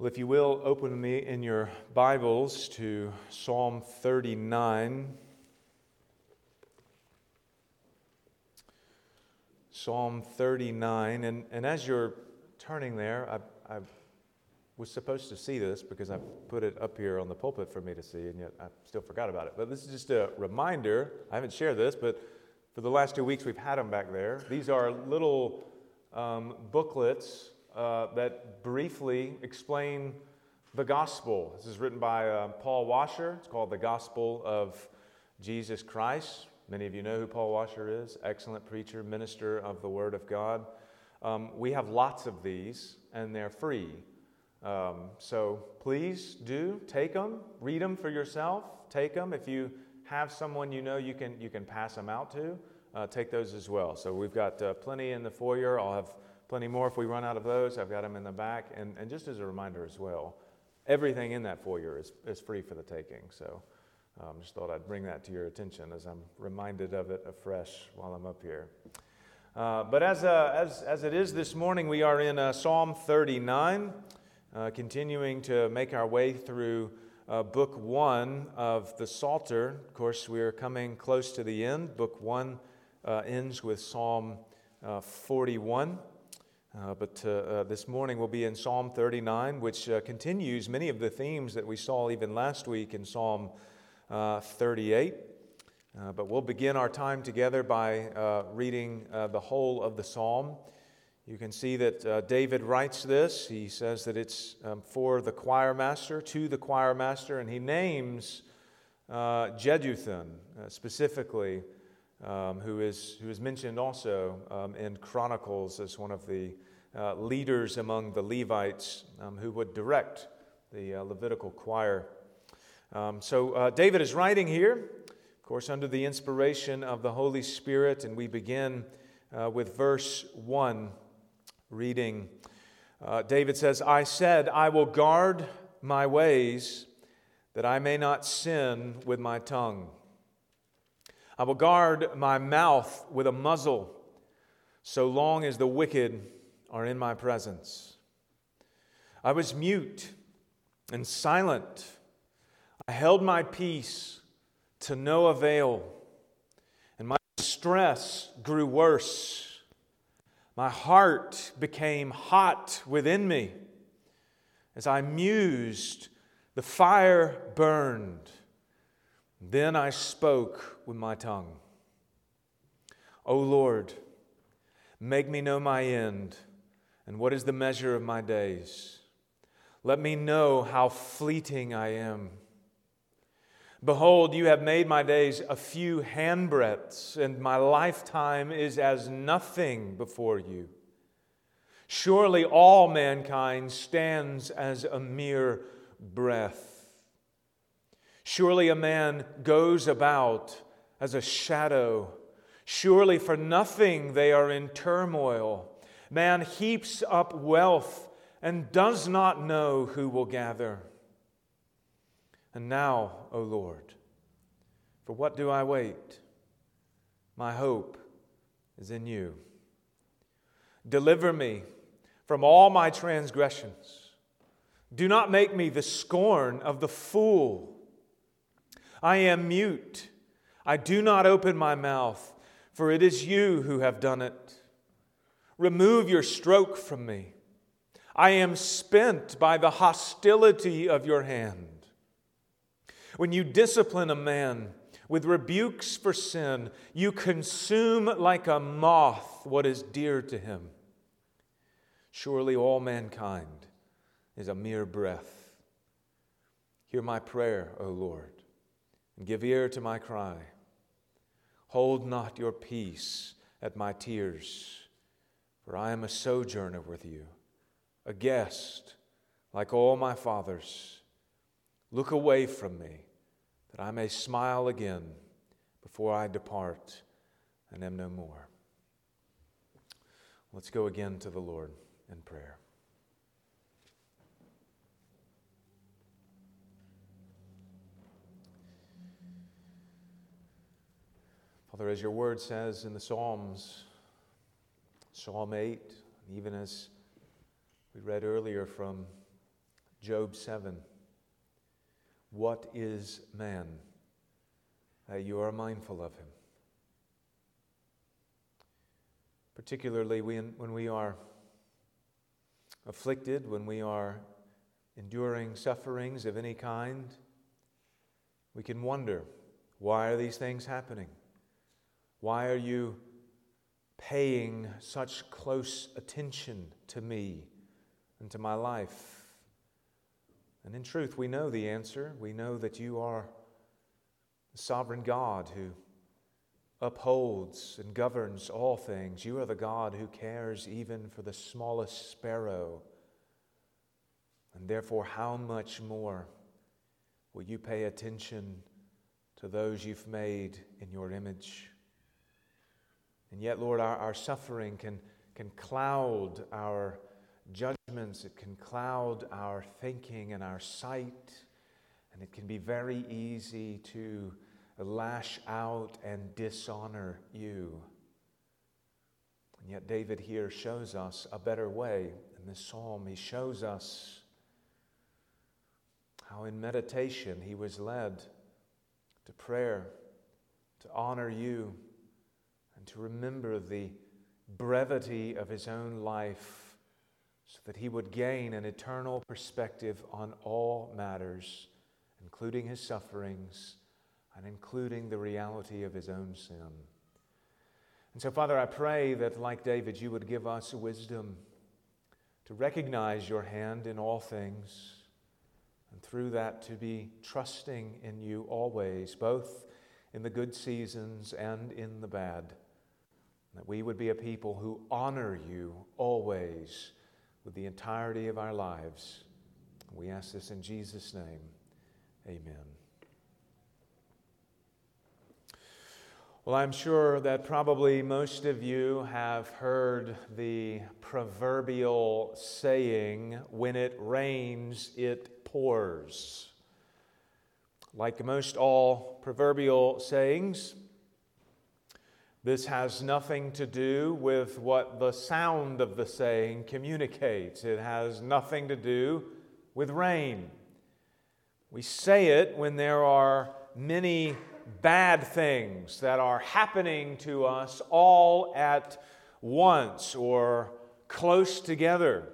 Well, if you will, open me in your Bibles to Psalm 39. Psalm 39. And, and as you're turning there, I, I was supposed to see this because I put it up here on the pulpit for me to see, and yet I still forgot about it. But this is just a reminder. I haven't shared this, but for the last two weeks we've had them back there. These are little um, booklets uh, that briefly explain the gospel. This is written by uh, Paul Washer. It's called The Gospel of Jesus Christ. Many of you know who Paul Washer is. Excellent preacher, minister of the Word of God. Um, we have lots of these, and they're free. Um, so please do take them, read them for yourself. Take them. If you have someone you know you can, you can pass them out to, uh, take those as well. So we've got uh, plenty in the foyer. I'll have Plenty more if we run out of those. I've got them in the back. And, and just as a reminder as well, everything in that foyer is, is free for the taking. So um, just thought I'd bring that to your attention as I'm reminded of it afresh while I'm up here. Uh, but as, uh, as, as it is this morning, we are in uh, Psalm 39, uh, continuing to make our way through uh, book one of the Psalter. Of course, we're coming close to the end. Book one uh, ends with Psalm 41. Uh, but uh, uh, this morning we'll be in Psalm 39, which uh, continues many of the themes that we saw even last week in Psalm uh, 38. Uh, but we'll begin our time together by reading the whole of the psalm. You can see that David writes this. He says that it's um, for the choir master, to the choir master, and he names Jeduthun specifically um, who, is, who is mentioned also um, in Chronicles as one of the uh, leaders among the Levites um, who would direct the uh, Levitical choir. Um, so uh, David is writing here, of course, under the inspiration of the Holy Spirit, and we begin uh, with verse 1, reading. Uh, David says, I said, I will guard my ways that I may not sin with my tongue. I will guard my mouth with a muzzle so long as the wicked are in my presence. I was mute and silent. I held my peace to no avail, and my distress grew worse. My heart became hot within me. As I mused, the fire burned. Then I spoke with my tongue. O Lord, make me know my end, and what is the measure of my days. Let me know how fleeting I am. Behold, you have made my days a few handbreadths, and my lifetime is as nothing before you. Surely all mankind stands as a mere breath. Surely a man goes about as a shadow. Surely for nothing they are in turmoil. Man heaps up wealth and does not know who will gather. And now, O Lord, for what do I wait? My hope is in you. Deliver me from all my transgressions. Do not make me the scorn of the fool I am mute. I do not open my mouth, for it is you who have done it. Remove your stroke from me. I am spent by the hostility of your hand. When you discipline a man with rebukes for sin, you consume like a moth what is dear to him. Surely all mankind is a mere breath. Hear my prayer, O Lord give ear to my cry. Hold not your peace at my tears, for I am a sojourner with you, a guest like all my fathers. Look away from me, that I may smile again before I depart and am no more. Let's go again to the Lord in prayer. Father, as your word says in the Psalms, Psalm 8, even as we read earlier from Job 7. What is man that you are mindful of him? Particularly when we are afflicted, when we are enduring sufferings of any kind, we can wonder why are these things happening? Why are you paying such close attention to me and to my life? And in truth, we know the answer. We know that you are the sovereign God who upholds and governs all things. You are the God who cares even for the smallest sparrow. And therefore, how much more will you pay attention to those you've made in your image? And yet, Lord, our, our suffering can, can cloud our judgments, it can cloud our thinking and our sight, and it can be very easy to lash out and dishonor you. And yet, David here shows us a better way in this psalm. He shows us how in meditation he was led to prayer, to honor you, and to remember the brevity of his own life so that he would gain an eternal perspective on all matters, including his sufferings and including the reality of his own sin. And so, Father, I pray that, like David, you would give us wisdom to recognize your hand in all things, and through that to be trusting in you always, both in the good seasons and in the bad. That we would be a people who honor you always with the entirety of our lives. We ask this in Jesus' name. Amen. Well, I'm sure that probably most of you have heard the proverbial saying, when it rains, it pours. Like most all proverbial sayings, this has nothing to do with what the sound of the saying communicates. It has nothing to do with rain. We say it when there are many bad things that are happening to us all at once or close together.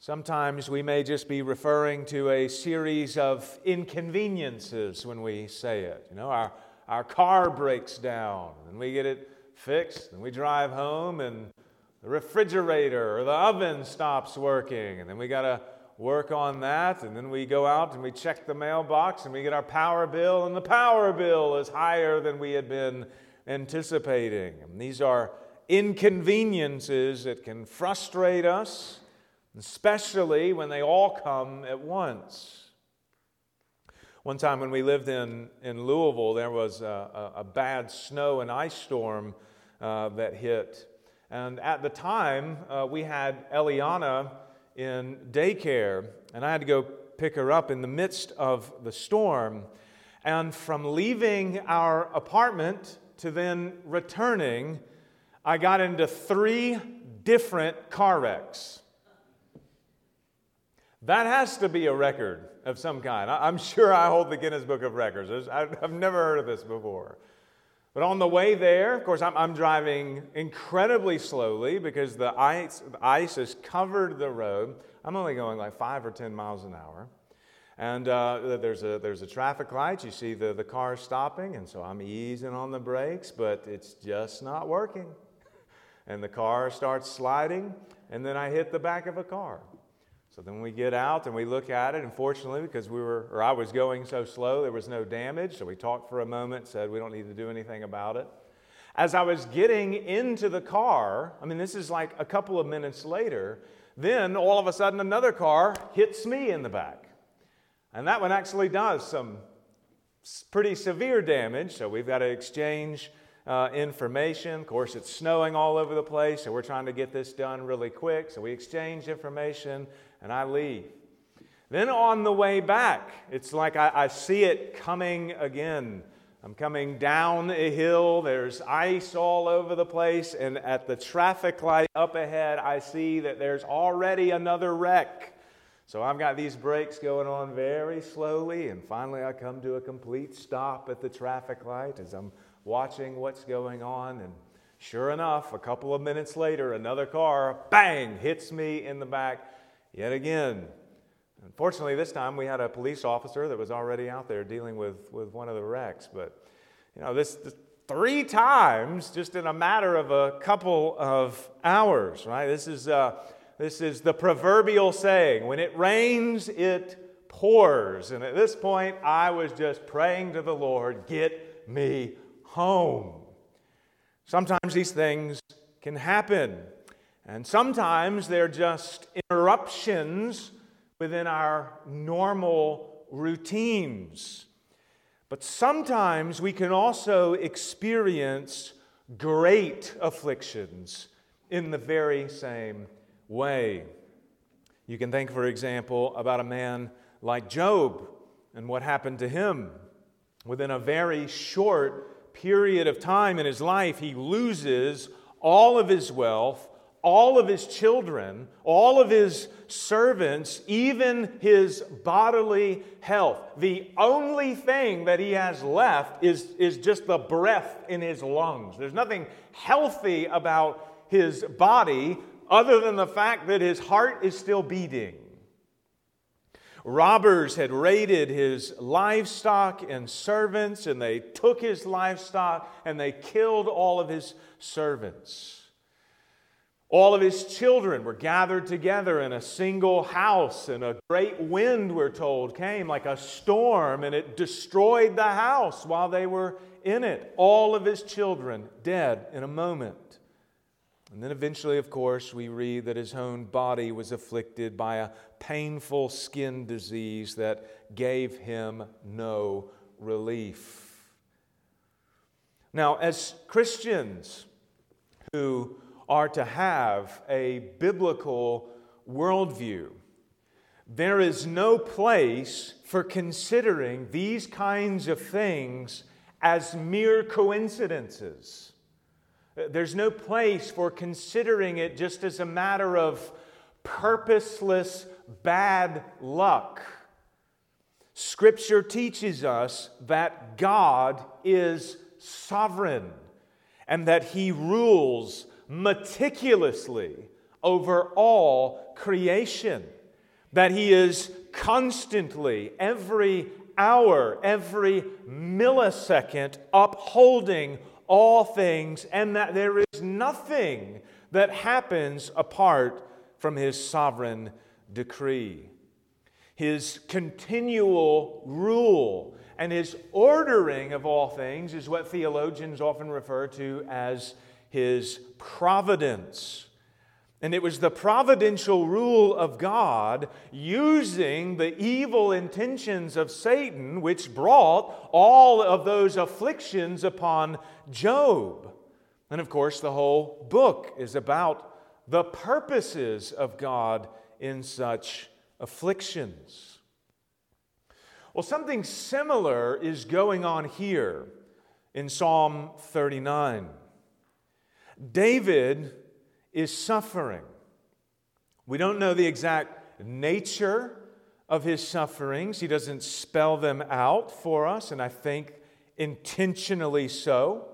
Sometimes we may just be referring to a series of inconveniences when we say it. You know, our, our car breaks down and we get it fixed, and we drive home and the refrigerator or the oven stops working, and then we got to work on that, and then we go out and we check the mailbox and we get our power bill, and the power bill is higher than we had been anticipating. And these are inconveniences that can frustrate us, especially when they all come at once. One time when we lived in, in Louisville, there was a, a, a bad snow and ice storm uh, that hit. And at the time, uh, we had Eliana in daycare, and I had to go pick her up in the midst of the storm. And from leaving our apartment to then returning, I got into three different car wrecks. That has to be a record of some kind. I'm sure I hold the Guinness Book of Records. I've never heard of this before. But on the way there, of course, I'm, I'm driving incredibly slowly because the ice, the ice has covered the road. I'm only going like five or 10 miles an hour. And uh, there's, a, there's a traffic light. You see the, the car stopping, and so I'm easing on the brakes, but it's just not working. And the car starts sliding, and then I hit the back of a car. So then we get out and we look at it. Unfortunately, because we were, or I was going so slow, there was no damage. So we talked for a moment, said we don't need to do anything about it. As I was getting into the car, I mean, this is like a couple of minutes later, then all of a sudden another car hits me in the back. And that one actually does some pretty severe damage. So we've got to exchange uh, information. Of course, it's snowing all over the place, so we're trying to get this done really quick. So we exchange information and I leave. Then on the way back, it's like I, I see it coming again. I'm coming down a hill, there's ice all over the place, and at the traffic light up ahead, I see that there's already another wreck. So I've got these brakes going on very slowly, and finally I come to a complete stop at the traffic light as I'm watching what's going on. And sure enough, a couple of minutes later, another car, bang, hits me in the back yet again. Unfortunately, this time we had a police officer that was already out there dealing with, with one of the wrecks. But, you know, this, this three times just in a matter of a couple of hours, right? This is, uh, this is the proverbial saying when it rains, it pours. And at this point, I was just praying to the Lord, get me home. Sometimes these things can happen, and sometimes they're just interruptions within our normal routines. But sometimes we can also experience great afflictions in the very same way. You can think, for example, about a man like Job and what happened to him. Within a very short period of time in his life, he loses all of his wealth all of his children, all of his servants, even his bodily health. The only thing that he has left is, is just the breath in his lungs. There's nothing healthy about his body other than the fact that his heart is still beating. Robbers had raided his livestock and servants, and they took his livestock and they killed all of his servants. All of his children were gathered together in a single house, and a great wind, we're told, came like a storm, and it destroyed the house while they were in it. All of his children dead in a moment. And then eventually, of course, we read that his own body was afflicted by a painful skin disease that gave him no relief. Now, as Christians who are to have a biblical worldview. There is no place for considering these kinds of things as mere coincidences. There's no place for considering it just as a matter of purposeless bad luck. Scripture teaches us that God is sovereign and that He rules meticulously over all creation, that He is constantly, every hour, every millisecond, upholding all things, and that there is nothing that happens apart from His sovereign decree. His continual rule and His ordering of all things is what theologians often refer to as his providence. And it was the providential rule of God using the evil intentions of Satan which brought all of those afflictions upon Job. And of course, the whole book is about the purposes of God in such afflictions. Well, something similar is going on here in Psalm 39. David is suffering. We don't know the exact nature of his sufferings. He doesn't spell them out for us, and I think intentionally so,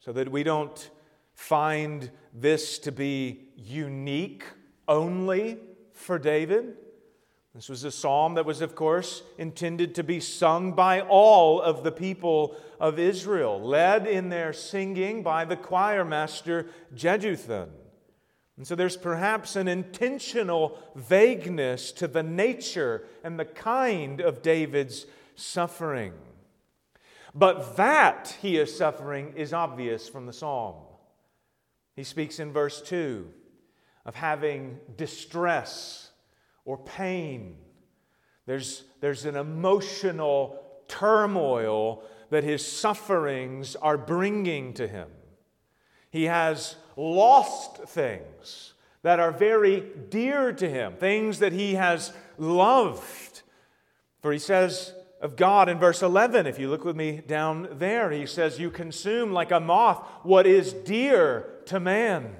so that we don't find this to be unique only for David. This was a psalm that was, of course, intended to be sung by all of the people of Israel, led in their singing by the choir master Jeduthun. And so there's perhaps an intentional vagueness to the nature and the kind of David's suffering. But that he is suffering is obvious from the psalm. He speaks in verse 2 of having distress or pain. There's, there's an emotional turmoil that his sufferings are bringing to him. He has lost things that are very dear to him, things that he has loved. For he says of God in verse 11, if you look with me down there, he says, You consume like a moth what is dear to man.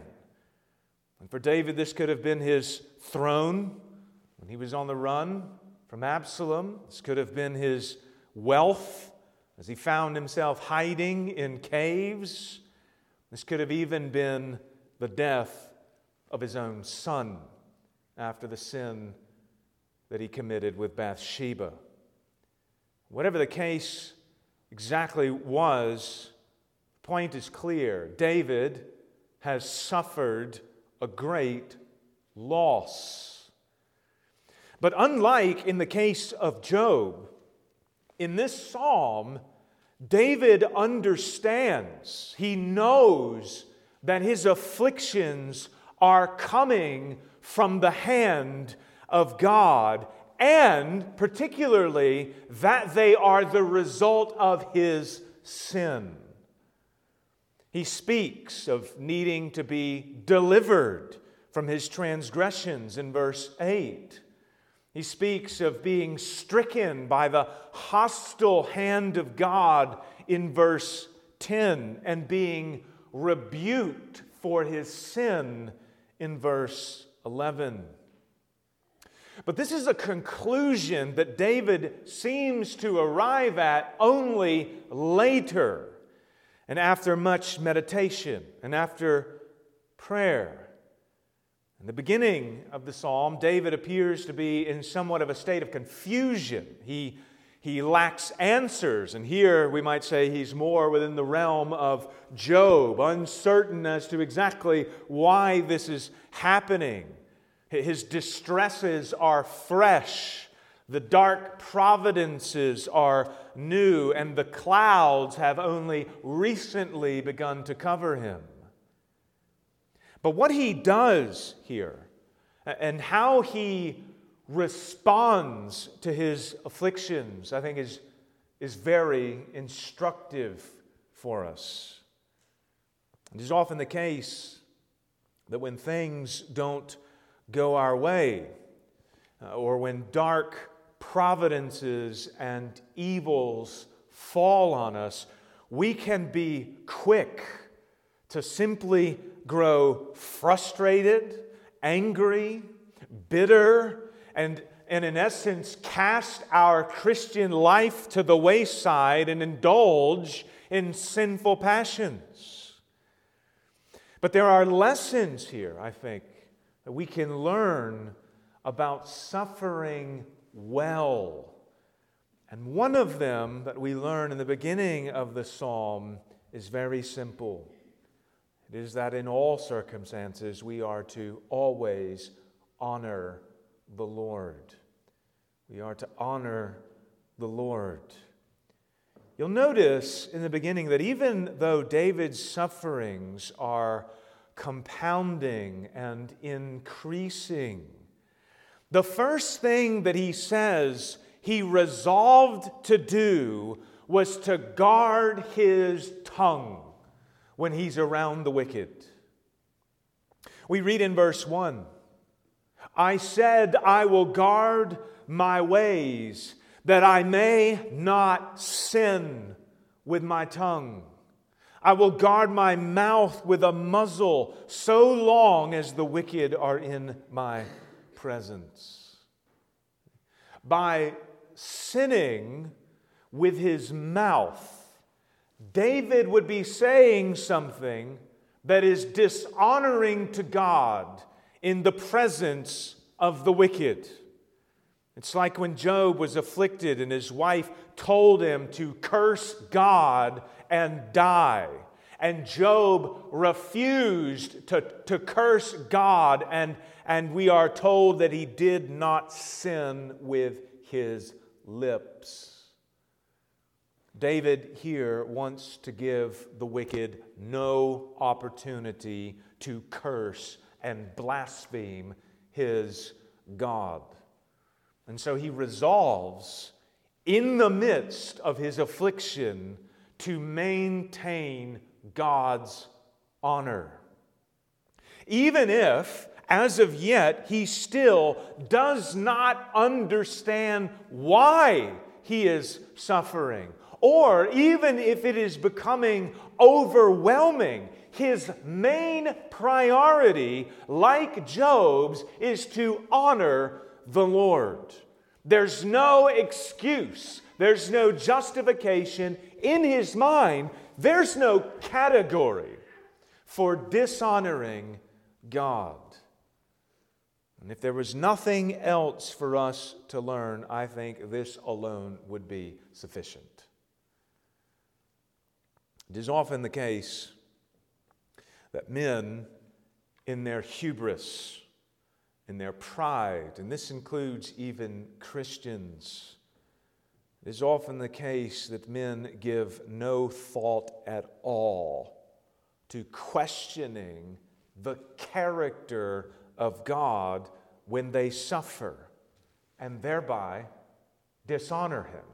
And for David, this could have been his throne, when he was on the run from Absalom. This could have been his wealth as he found himself hiding in caves. This could have even been the death of his own son after the sin that he committed with Bathsheba. Whatever the case exactly was, the point is clear. David has suffered a great loss. But unlike in the case of Job, in this psalm, David understands, he knows that his afflictions are coming from the hand of God, and particularly that they are the result of his sin. He speaks of needing to be delivered from his transgressions in verse 8. He speaks of being stricken by the hostile hand of God in verse 10 and being rebuked for his sin in verse 11. But this is a conclusion that David seems to arrive at only later and after much meditation and after prayer. In the beginning of the psalm, David appears to be in somewhat of a state of confusion. He, he lacks answers, and here we might say he's more within the realm of Job, uncertain as to exactly why this is happening. His distresses are fresh. The dark providences are new, and the clouds have only recently begun to cover him. But what he does here and how he responds to his afflictions, I think, is, is very instructive for us. It is often the case that when things don't go our way, uh, or when dark providences and evils fall on us, we can be quick to simply grow frustrated, angry, bitter, and, and in essence cast our Christian life to the wayside and indulge in sinful passions. But there are lessons here, I think, that we can learn about suffering well. And one of them that we learn in the beginning of the psalm is very simple. It is that in all circumstances we are to always honor the Lord. We are to honor the Lord. You'll notice in the beginning that even though David's sufferings are compounding and increasing. The first thing that he says he resolved to do was to guard his tongue when he's around the wicked. We read in verse 1 I said, I will guard my ways that I may not sin with my tongue. I will guard my mouth with a muzzle so long as the wicked are in my presence. By sinning with his mouth, David would be saying something that is dishonoring to God in the presence of the wicked. It's like when Job was afflicted and his wife told him to curse God and die. And Job refused to, to curse God, and, and we are told that he did not sin with his lips. David here wants to give the wicked no opportunity to curse and blaspheme his God. And so he resolves, in the midst of his affliction, to maintain God's honor. Even if, as of yet, he still does not understand why he is suffering, or even if it is becoming overwhelming, his main priority, like Job's, is to honor the Lord. There's no excuse, there's no justification in his mind, there's no category for dishonoring God. And if there was nothing else for us to learn, I think this alone would be sufficient. It is often the case that men, in their hubris, in their pride, and this includes even Christians, it is often the case that men give no thought at all to questioning the character of God when they suffer and thereby dishonor Him.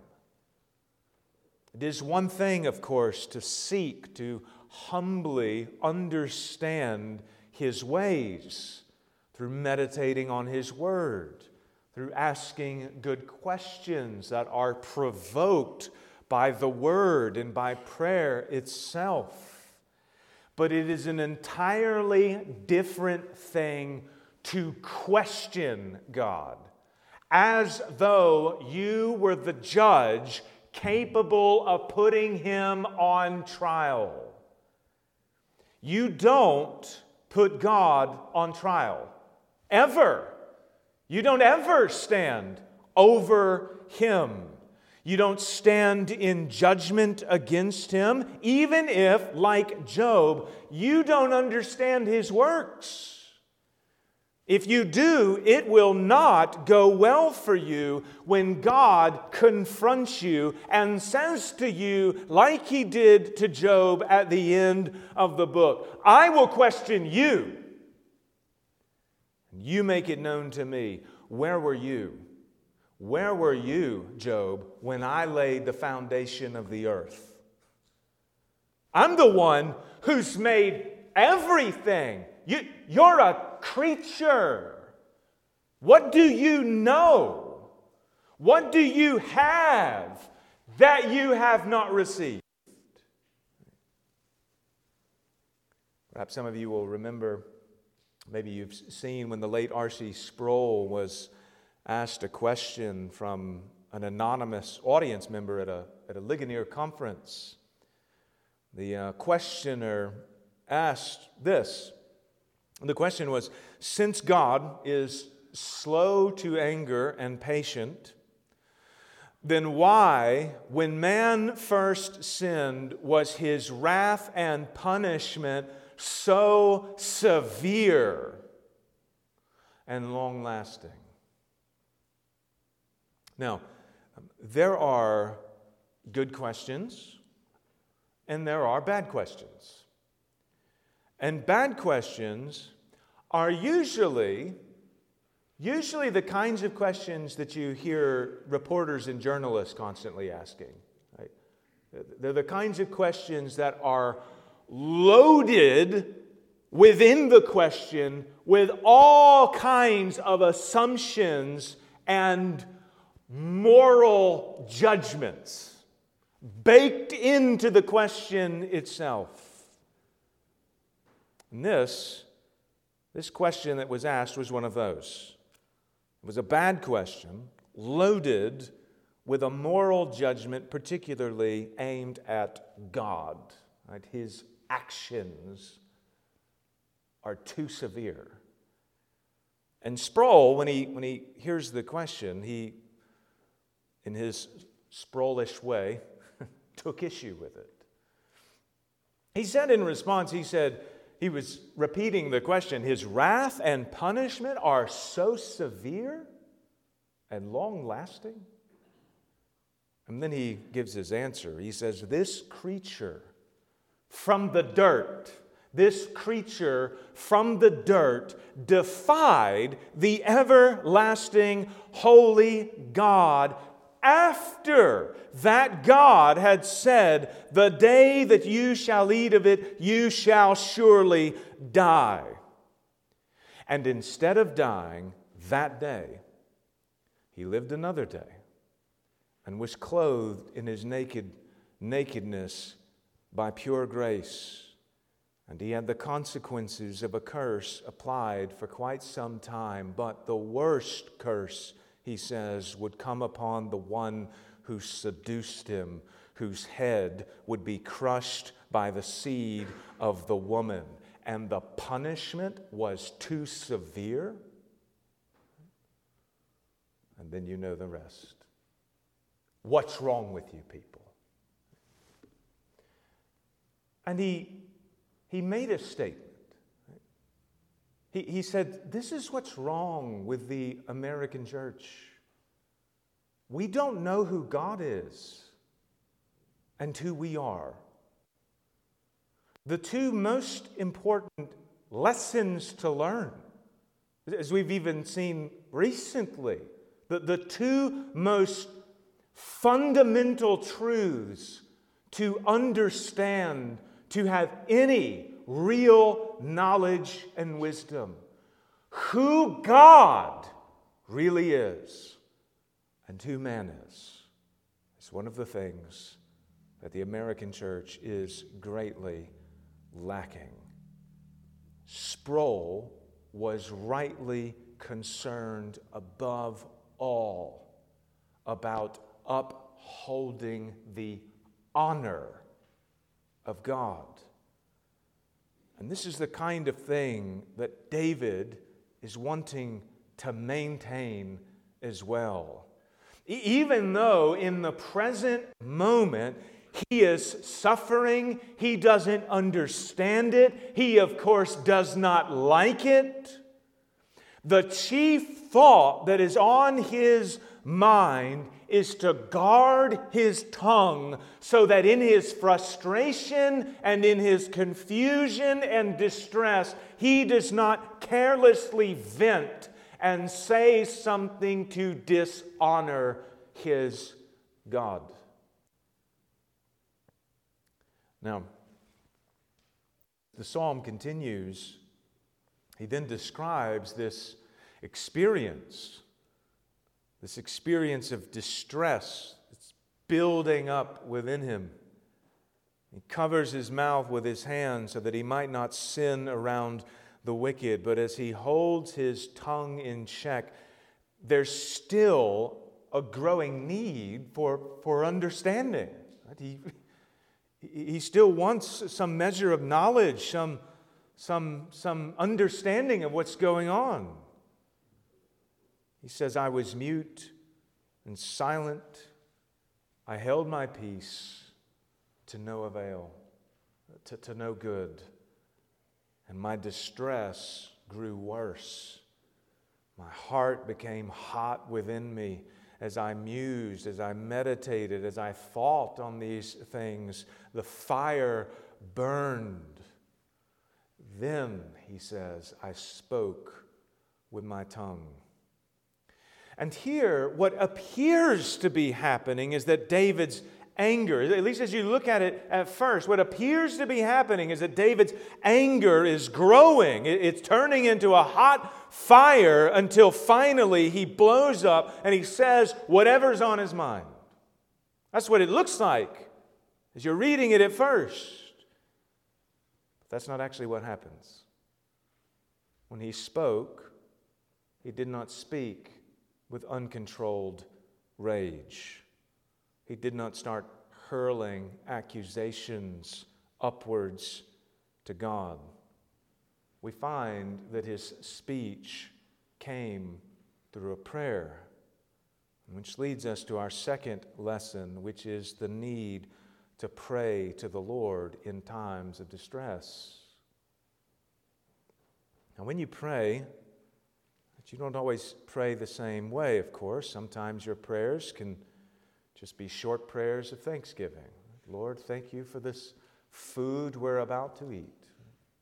It is one thing, of course, to seek to humbly understand His ways through meditating on His Word, through asking good questions that are provoked by the Word and by prayer itself. But it is an entirely different thing to question God as though you were the judge capable of putting him on trial. You don't put God on trial, ever. You don't ever stand over him. You don't stand in judgment against him, even if, like Job, you don't understand his works. If you do, it will not go well for you when God confronts you and says to you, like he did to Job at the end of the book, I will question you. You make it known to me. Where were you? Where were you, Job, when I laid the foundation of the earth? I'm the one who's made everything. You, you're a creature. What do you know? What do you have that you have not received? Perhaps some of you will remember, maybe you've seen when the late R.C. Sproul was asked a question from an anonymous audience member at a, at a Ligonier conference. The uh, questioner asked this the question was Since God is slow to anger and patient, then why, when man first sinned, was his wrath and punishment so severe and long lasting? Now, there are good questions and there are bad questions. And bad questions are usually usually the kinds of questions that you hear reporters and journalists constantly asking. Right? They're the kinds of questions that are loaded within the question with all kinds of assumptions and moral judgments baked into the question itself. And this, this question that was asked was one of those. It was a bad question, loaded with a moral judgment, particularly aimed at God. Right? His actions are too severe. And Sproul, when he, when he hears the question, he, in his Sproulish way, took issue with it. He said in response, he said, he was repeating the question His wrath and punishment are so severe and long lasting? And then he gives his answer. He says, This creature from the dirt, this creature from the dirt defied the everlasting holy God after that God had said, The day that you shall eat of it, you shall surely die. And instead of dying that day, he lived another day and was clothed in his naked nakedness by pure grace And he had the consequences of a curse applied for quite some time. But the worst curse, he says, would come upon the one who seduced him, whose head would be crushed by the seed of the woman. And the punishment was too severe. And then you know the rest. What's wrong with you people? And he he made a statement. He, he said, This is what's wrong with the American church. We don't know who God is and who we are. The two most important lessons to learn, as we've even seen recently, the, the two most fundamental truths to understand to have any real knowledge and wisdom. Who God really is and who man is is one of the things that the American church is greatly lacking. Sproul was rightly concerned above all about upholding the honor of God. And this is the kind of thing that David is wanting to maintain as well. Even though in the present moment he is suffering, he doesn't understand it, he, of course, does not like it. The chief thought that is on his mind is to guard his tongue so that in his frustration and in his confusion and distress, he does not carelessly vent and say something to dishonor his God. Now, the psalm continues. He then describes this experience this experience of distress its building up within him. He covers his mouth with his hand so that he might not sin around the wicked. But as he holds his tongue in check, there's still a growing need for, for understanding. He, he still wants some measure of knowledge, some, some, some understanding of what's going on. He says, I was mute and silent. I held my peace to no avail, to, to no good. And my distress grew worse. My heart became hot within me as I mused, as I meditated, as I thought on these things. The fire burned. Then, he says, I spoke with my tongue. And here, what appears to be happening is that David's anger, at least as you look at it at first, what appears to be happening is that David's anger is growing. It's turning into a hot fire until finally he blows up and he says whatever's on his mind. That's what it looks like as you're reading it at first. But that's not actually what happens. When he spoke, he did not speak with uncontrolled rage. He did not start hurling accusations upwards to God. We find that his speech came through a prayer, which leads us to our second lesson, which is the need to pray to the Lord in times of distress. Now, when you pray, you don't always pray the same way, of course. Sometimes your prayers can just be short prayers of thanksgiving. Lord, thank you for this food we're about to eat.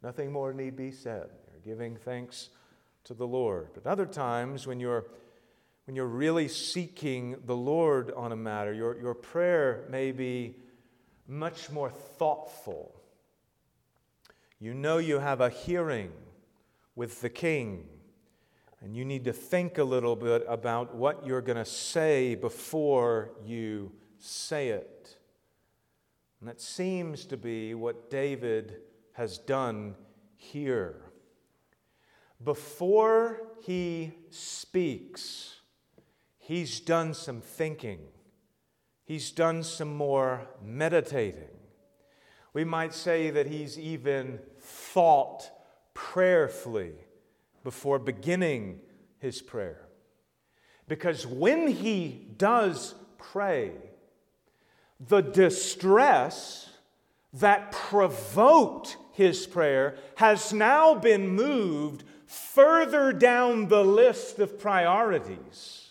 Nothing more need be said. You're giving thanks to the Lord. But other times, when you're when you're really seeking the Lord on a matter, your, your prayer may be much more thoughtful. You know you have a hearing with the king. And you need to think a little bit about what you're going to say before you say it. And that seems to be what David has done here. Before he speaks, he's done some thinking, he's done some more meditating. We might say that he's even thought prayerfully before beginning his prayer. Because when he does pray, the distress that provoked his prayer has now been moved further down the list of priorities.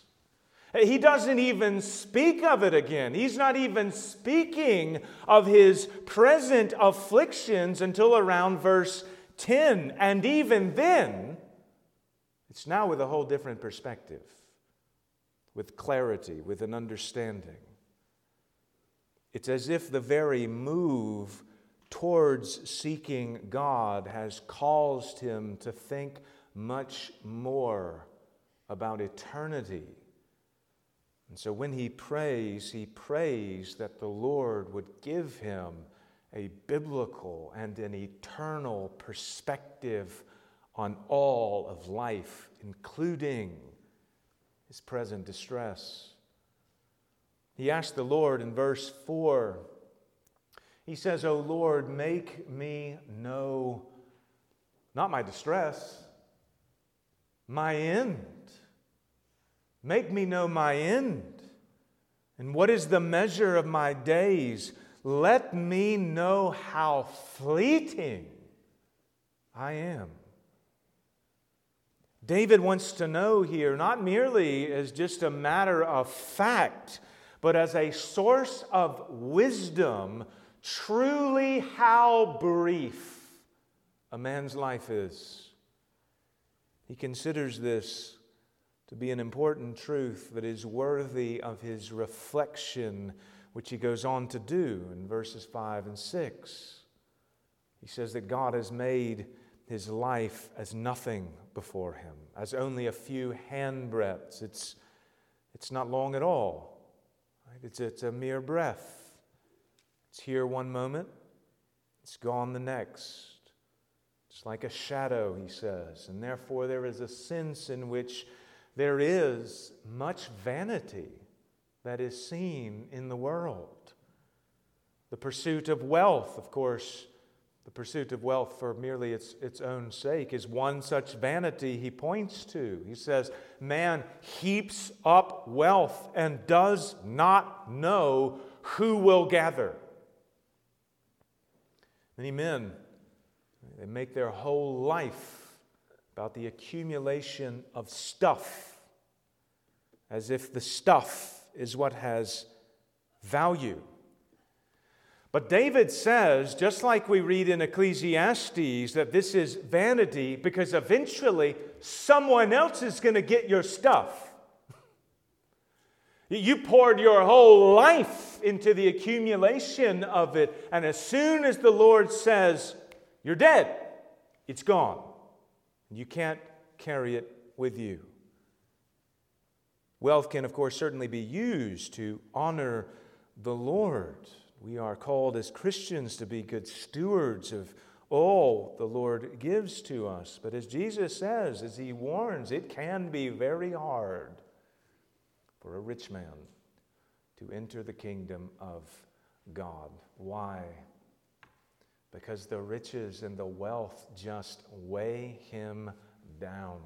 He doesn't even speak of it again. He's not even speaking of his present afflictions until around verse 10. And even then, it's now with a whole different perspective, with clarity, with an understanding. It's as if the very move towards seeking God has caused him to think much more about eternity. And so when he prays, he prays that the Lord would give him a biblical and an eternal perspective on all of life, including his present distress. He asked the Lord in verse 4, he says, O Lord, make me know not my distress, my end. Make me know my end. And what is the measure of my days? Let me know how fleeting I am. David wants to know here, not merely as just a matter of fact, but as a source of wisdom, truly how brief a man's life is. He considers this to be an important truth that is worthy of his reflection, which he goes on to do in verses 5 and 6. He says that God has made his life as nothing before him, as only a few handbreadths. It's, it's not long at all. Right? It's, it's a mere breath. It's here one moment, it's gone the next. It's like a shadow, he says, and therefore there is a sense in which there is much vanity that is seen in the world. The pursuit of wealth, of course, the pursuit of wealth for merely its, its own sake is one such vanity he points to. He says, Man heaps up wealth and does not know who will gather. Many men, they make their whole life about the accumulation of stuff, as if the stuff is what has value. But David says, just like we read in Ecclesiastes, that this is vanity because eventually someone else is going to get your stuff. You poured your whole life into the accumulation of it, and as soon as the Lord says, You're dead, it's gone. You can't carry it with you. Wealth can, of course, certainly be used to honor the Lord. We are called as Christians to be good stewards of all the Lord gives to us. But as Jesus says, as he warns, it can be very hard for a rich man to enter the kingdom of God. Why? Because the riches and the wealth just weigh him down.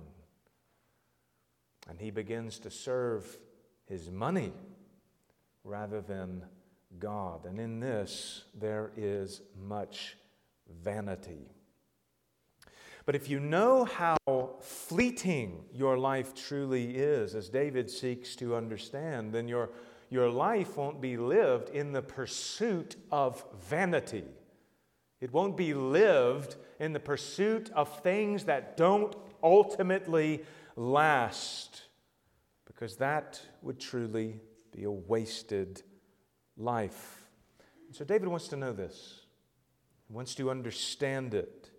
And he begins to serve his money rather than God. And in this, there is much vanity. But if you know how fleeting your life truly is, as David seeks to understand, then your, your life won't be lived in the pursuit of vanity. It won't be lived in the pursuit of things that don't ultimately last, because that would truly be a wasted life. So David wants to know this, he wants to understand it.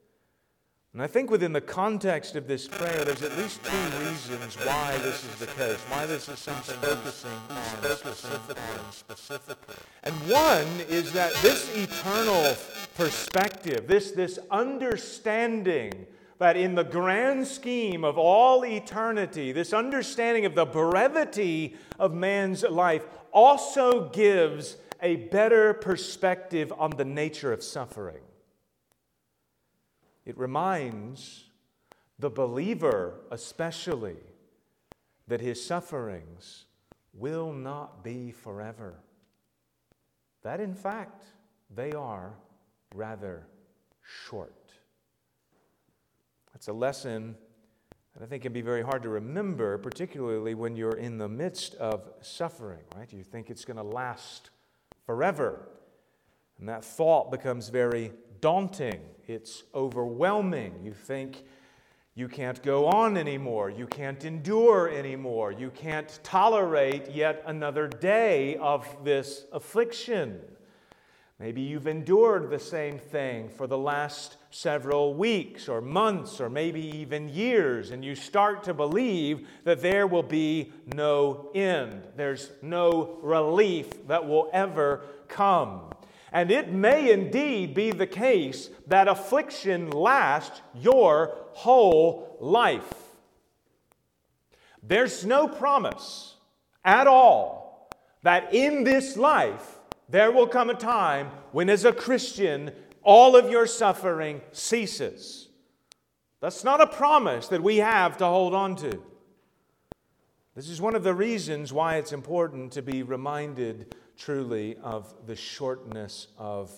And I think within the context of this prayer, there's at least two reasons why this is the case, why this is something focusing on specifically. And one is that this eternal perspective, this, this understanding that in the grand scheme of all eternity, this understanding of the brevity of man's life also gives a better perspective on the nature of suffering. It reminds the believer, especially, that his sufferings will not be forever. That, in fact, they are rather short. That's a lesson that I think can be very hard to remember, particularly when you're in the midst of suffering, right? You think it's going to last forever. And that thought becomes very daunting. It's overwhelming. You think you can't go on anymore. You can't endure anymore. You can't tolerate yet another day of this affliction. Maybe you've endured the same thing for the last several weeks or months or maybe even years, and you start to believe that there will be no end. There's no relief that will ever come. And it may indeed be the case that affliction lasts your whole life. There's no promise at all that in this life there will come a time when, as a Christian, all of your suffering ceases. That's not a promise that we have to hold on to. This is one of the reasons why it's important to be reminded truly of the shortness of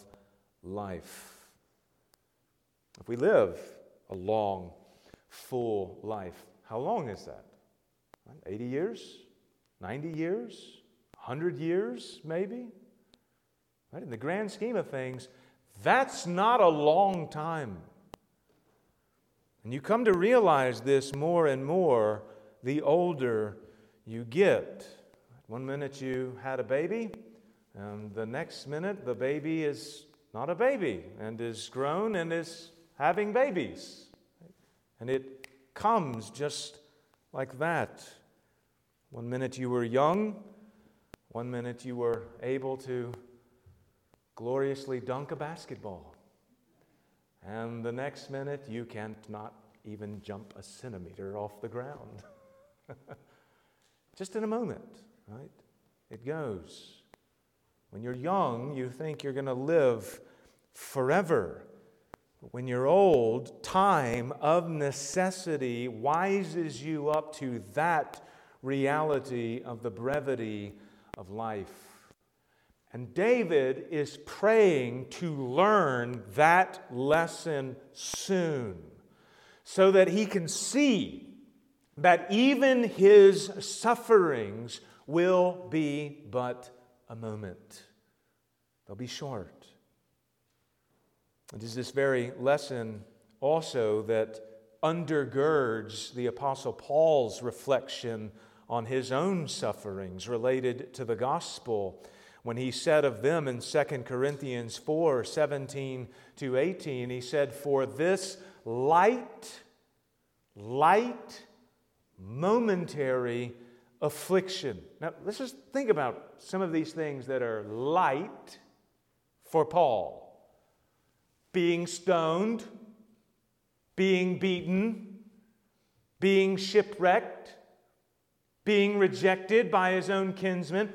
life. If we live a long, full life, how long is that? 80 years? 90 years? 100 years, maybe? Right? In the grand scheme of things, that's not a long time. And you come to realize this more and more the older you get. One minute you had a baby, and the next minute, the baby is not a baby and is grown and is having babies. And it comes just like that. One minute you were young, one minute you were able to gloriously dunk a basketball. And the next minute you can't not even jump a centimeter off the ground. just in a moment, right? It goes. When you're young, you think you're going to live forever. When you're old, time of necessity wises you up to that reality of the brevity of life. And David is praying to learn that lesson soon so that he can see that even his sufferings will be but a moment. They'll be short. It is this very lesson also that undergirds the Apostle Paul's reflection on his own sufferings related to the gospel when he said of them in 2 Corinthians 4 17 to 18, he said, For this light, light, momentary affliction. Now, let's just think about some of these things that are light for Paul being stoned, being beaten, being shipwrecked, being rejected by his own kinsmen.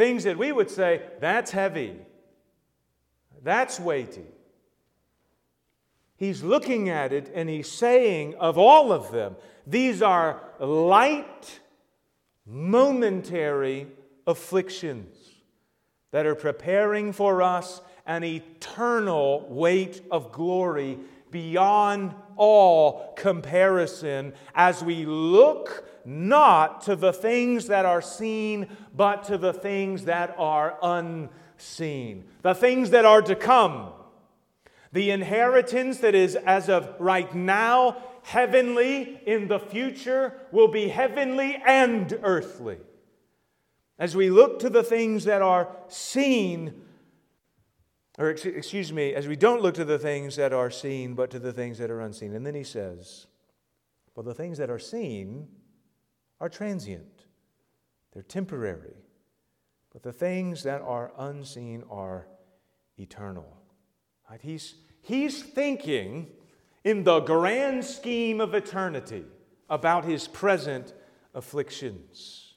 Things that we would say, that's heavy, that's weighty. He's looking at it and he's saying of all of them, these are light, momentary afflictions that are preparing for us an eternal weight of glory beyond all comparison as we look not to the things that are seen, but to the things that are unseen, the things that are to come. The inheritance that is as of right now heavenly in the future will be heavenly and earthly. As we look to the things that are seen, or excuse me, as we don't look to the things that are seen, but to the things that are unseen. And then he says, For the things that are seen are transient, they're temporary, but the things that are unseen are eternal. Right? He's, he's thinking in the grand scheme of eternity about his present afflictions.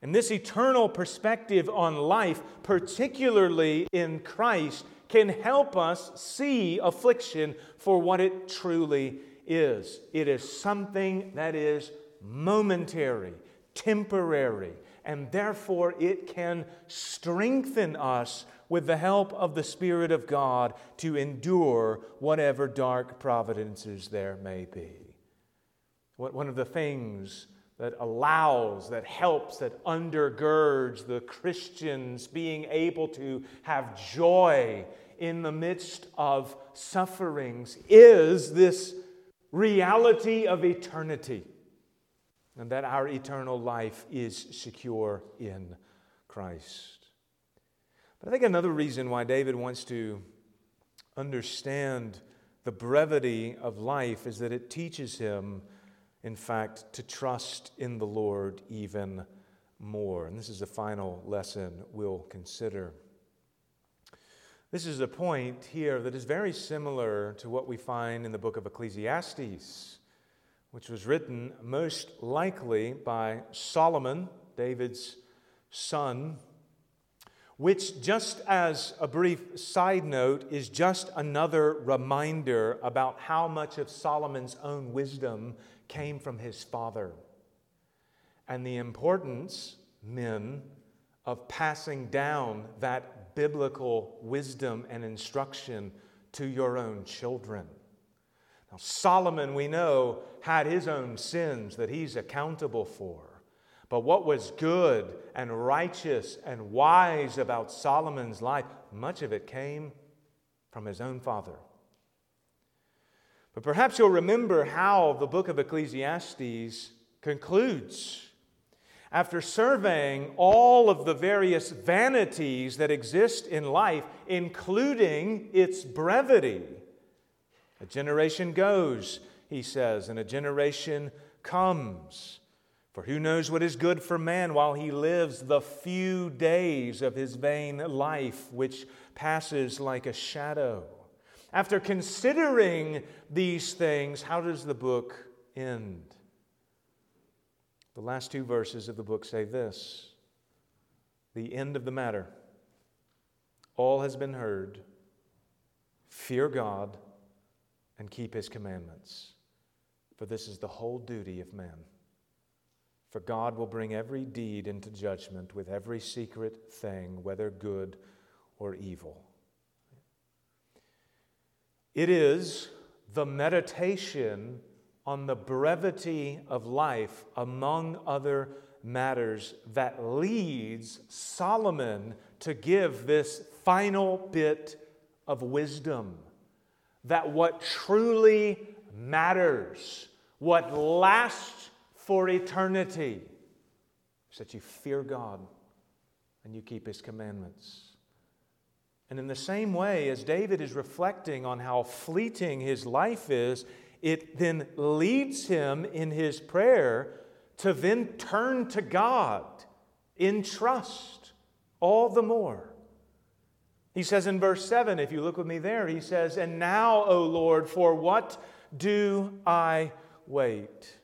And this eternal perspective on life, particularly in Christ, can help us see affliction for what it truly is. It is something that is momentary, temporary, and therefore it can strengthen us with the help of the Spirit of God to endure whatever dark providences there may be. One of the things that allows, that helps, that undergirds the Christians being able to have joy in the midst of sufferings is this reality of eternity, and that our eternal life is secure in Christ. But I think another reason why David wants to understand the brevity of life is that it teaches him in fact, to trust in the Lord even more. And this is the final lesson we'll consider. This is a point here that is very similar to what we find in the book of Ecclesiastes, which was written most likely by Solomon, David's son, which, just as a brief side note, is just another reminder about how much of Solomon's own wisdom came from his father. And the importance, men, of passing down that biblical wisdom and instruction to your own children. Now, Solomon, we know, had his own sins that he's accountable for. But what was good and righteous and wise about Solomon's life, much of it came from his own father. But perhaps you'll remember how the book of Ecclesiastes concludes. After surveying all of the various vanities that exist in life, including its brevity, a generation goes, he says, and a generation comes. For who knows what is good for man while he lives the few days of his vain life, which passes like a shadow? After considering these things, how does the book end? The last two verses of the book say this the end of the matter. All has been heard. Fear God and keep his commandments, for this is the whole duty of man. For God will bring every deed into judgment with every secret thing, whether good or evil. It is the meditation on the brevity of life, among other matters, that leads Solomon to give this final bit of wisdom that what truly matters, what lasts for eternity, is that you fear God and you keep His commandments. And in the same way, as David is reflecting on how fleeting his life is, it then leads him in his prayer to then turn to God in trust all the more. He says in verse 7, if you look with me there, he says, And now, O Lord, for what do I wait?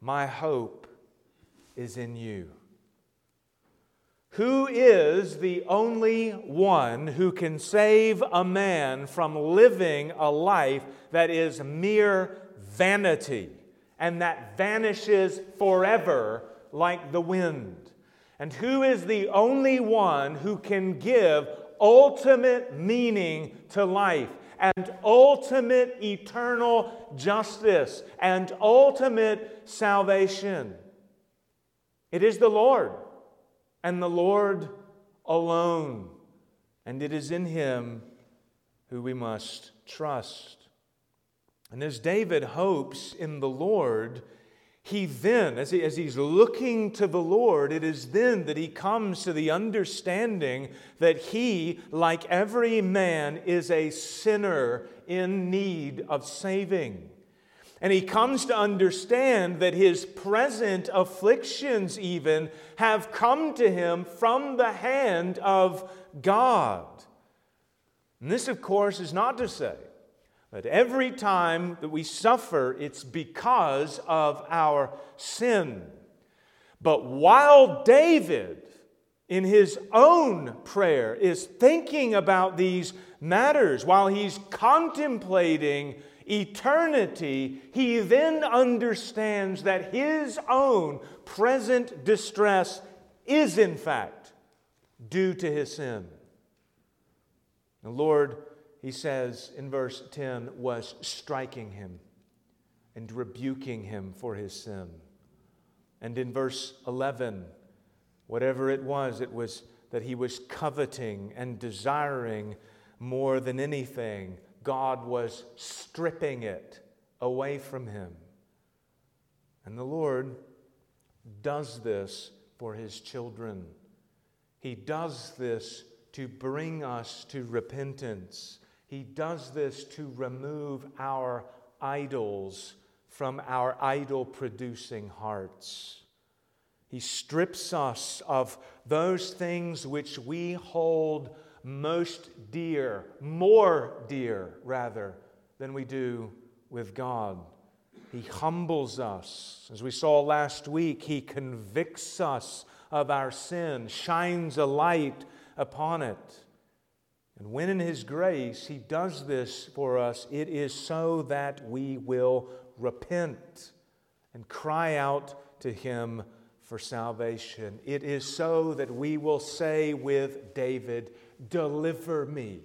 My hope is in you. Who is the only one who can save a man from living a life that is mere vanity and that vanishes forever like the wind? And who is the only one who can give ultimate meaning to life and ultimate eternal justice and ultimate salvation? It is the Lord and the Lord alone. And it is in him who we must trust. And as David hopes in the Lord, he then, as, he, as he's looking to the Lord, it is then that he comes to the understanding that he, like every man, is a sinner in need of saving. And he comes to understand that his present afflictions, even, have come to him from the hand of God. And this, of course, is not to say that every time that we suffer, it's because of our sin. But while David, in his own prayer, is thinking about these matters, while he's contemplating eternity, he then understands that his own present distress is, in fact, due to his sin. The Lord he says in verse 10, was striking him and rebuking him for his sin. And in verse 11, whatever it was, it was that he was coveting and desiring more than anything. God was stripping it away from him. And the Lord does this for his children. He does this to bring us to repentance. He does this to remove our idols from our idol producing hearts. He strips us of those things which we hold most dear, more dear, rather, than we do with God. He humbles us. As we saw last week, He convicts us of our sin, shines a light upon it. And when in His grace He does this for us, it is so that we will repent and cry out to Him for salvation. It is so that we will say with David, Deliver me,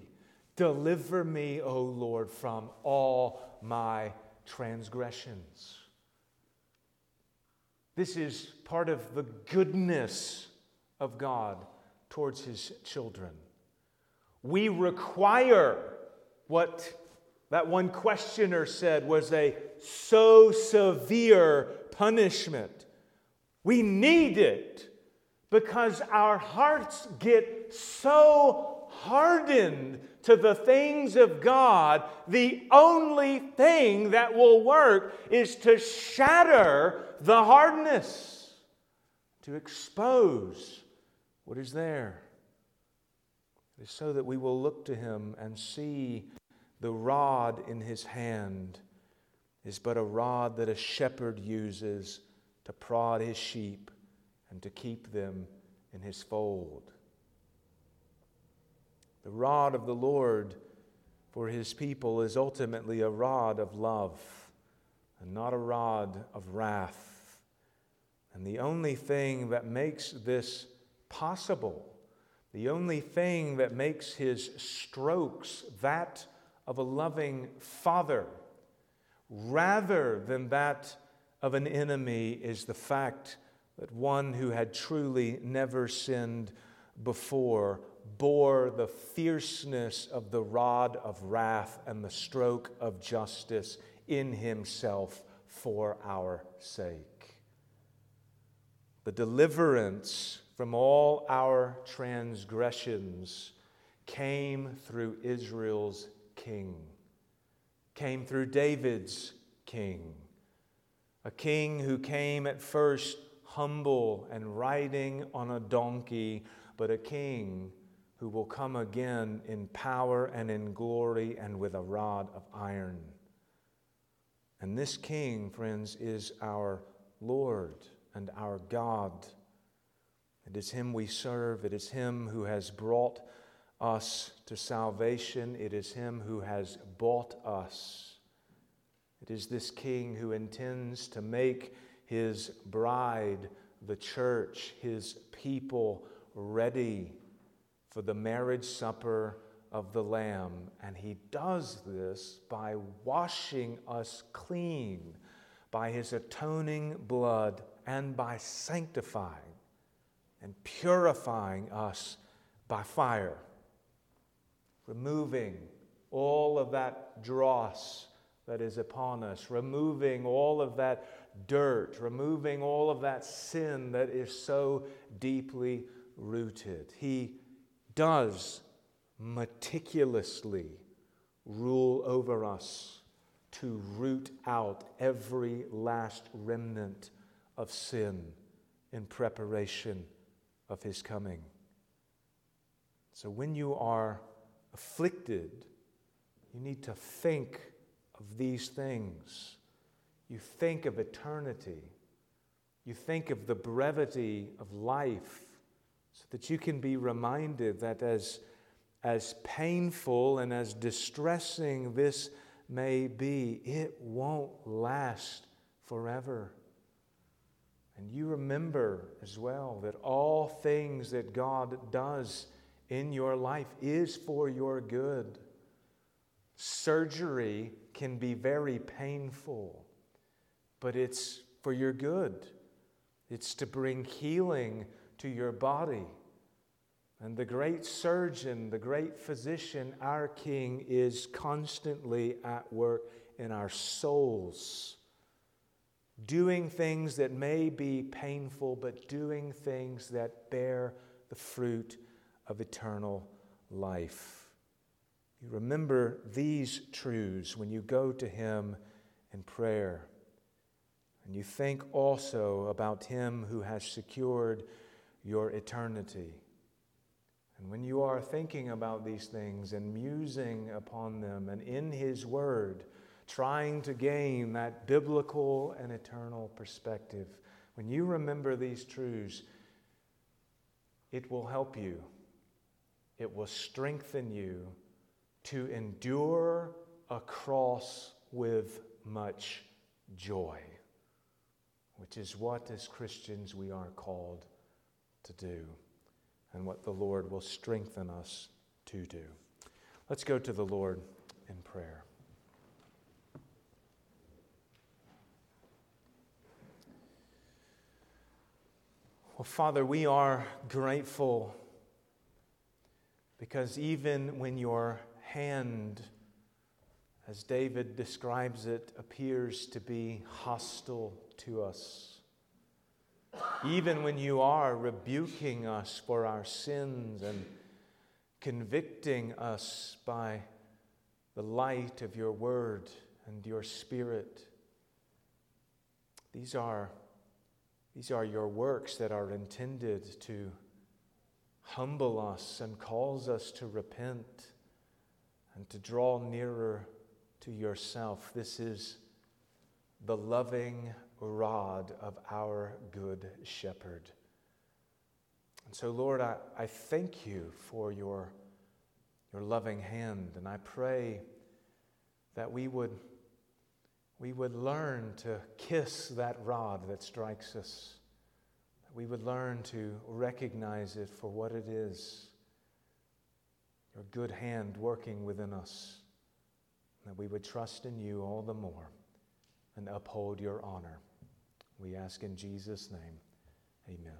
deliver me, O Lord, from all my transgressions. This is part of the goodness of God towards His children we require what that one questioner said was a so severe punishment. We need it because our hearts get so hardened to the things of God. The only thing that will work is to shatter the hardness, to expose what is there. So that we will look to him and see the rod in his hand is but a rod that a shepherd uses to prod his sheep and to keep them in his fold. The rod of the Lord for his people is ultimately a rod of love and not a rod of wrath. And the only thing that makes this possible the only thing that makes his strokes that of a loving father rather than that of an enemy is the fact that one who had truly never sinned before bore the fierceness of the rod of wrath and the stroke of justice in himself for our sake. The deliverance from all our transgressions came through Israel's king, came through David's king, a king who came at first humble and riding on a donkey, but a king who will come again in power and in glory and with a rod of iron. And this king, friends, is our Lord and our God. It is Him we serve. It is Him who has brought us to salvation. It is Him who has bought us. It is this King who intends to make His bride, the church, His people, ready for the marriage supper of the Lamb. And He does this by washing us clean by His atoning blood and by sanctifying and purifying us by fire, removing all of that dross that is upon us, removing all of that dirt, removing all of that sin that is so deeply rooted. He does meticulously rule over us to root out every last remnant of sin in preparation of his coming. So when you are afflicted, you need to think of these things. You think of eternity. You think of the brevity of life so that you can be reminded that as, as painful and as distressing this may be, it won't last forever. And you remember as well that all things that God does in your life is for your good. Surgery can be very painful, but it's for your good. It's to bring healing to your body. And the great surgeon, the great physician, our King, is constantly at work in our souls, doing things that may be painful, but doing things that bear the fruit of eternal life. You remember these truths when you go to Him in prayer. And you think also about Him who has secured your eternity. And when you are thinking about these things and musing upon them and in His Word, trying to gain that biblical and eternal perspective, when you remember these truths, it will help you. It will strengthen you to endure a cross with much joy, which is what, as Christians, we are called to do and what the Lord will strengthen us to do. Let's go to the Lord in prayer. Well, Father, we are grateful because even when your hand, as David describes it, appears to be hostile to us, even when you are rebuking us for our sins and convicting us by the light of your word and your spirit. These are, these are your works that are intended to humble us and calls us to repent and to draw nearer to yourself. This is the loving rod of our good shepherd. And so, Lord, I, I thank you for your, your loving hand, and I pray that we would, we would learn to kiss that rod that strikes us, we would learn to recognize it for what it is. Your good hand working within us, that we would trust in you all the more and uphold your honor. We ask in Jesus' name, amen.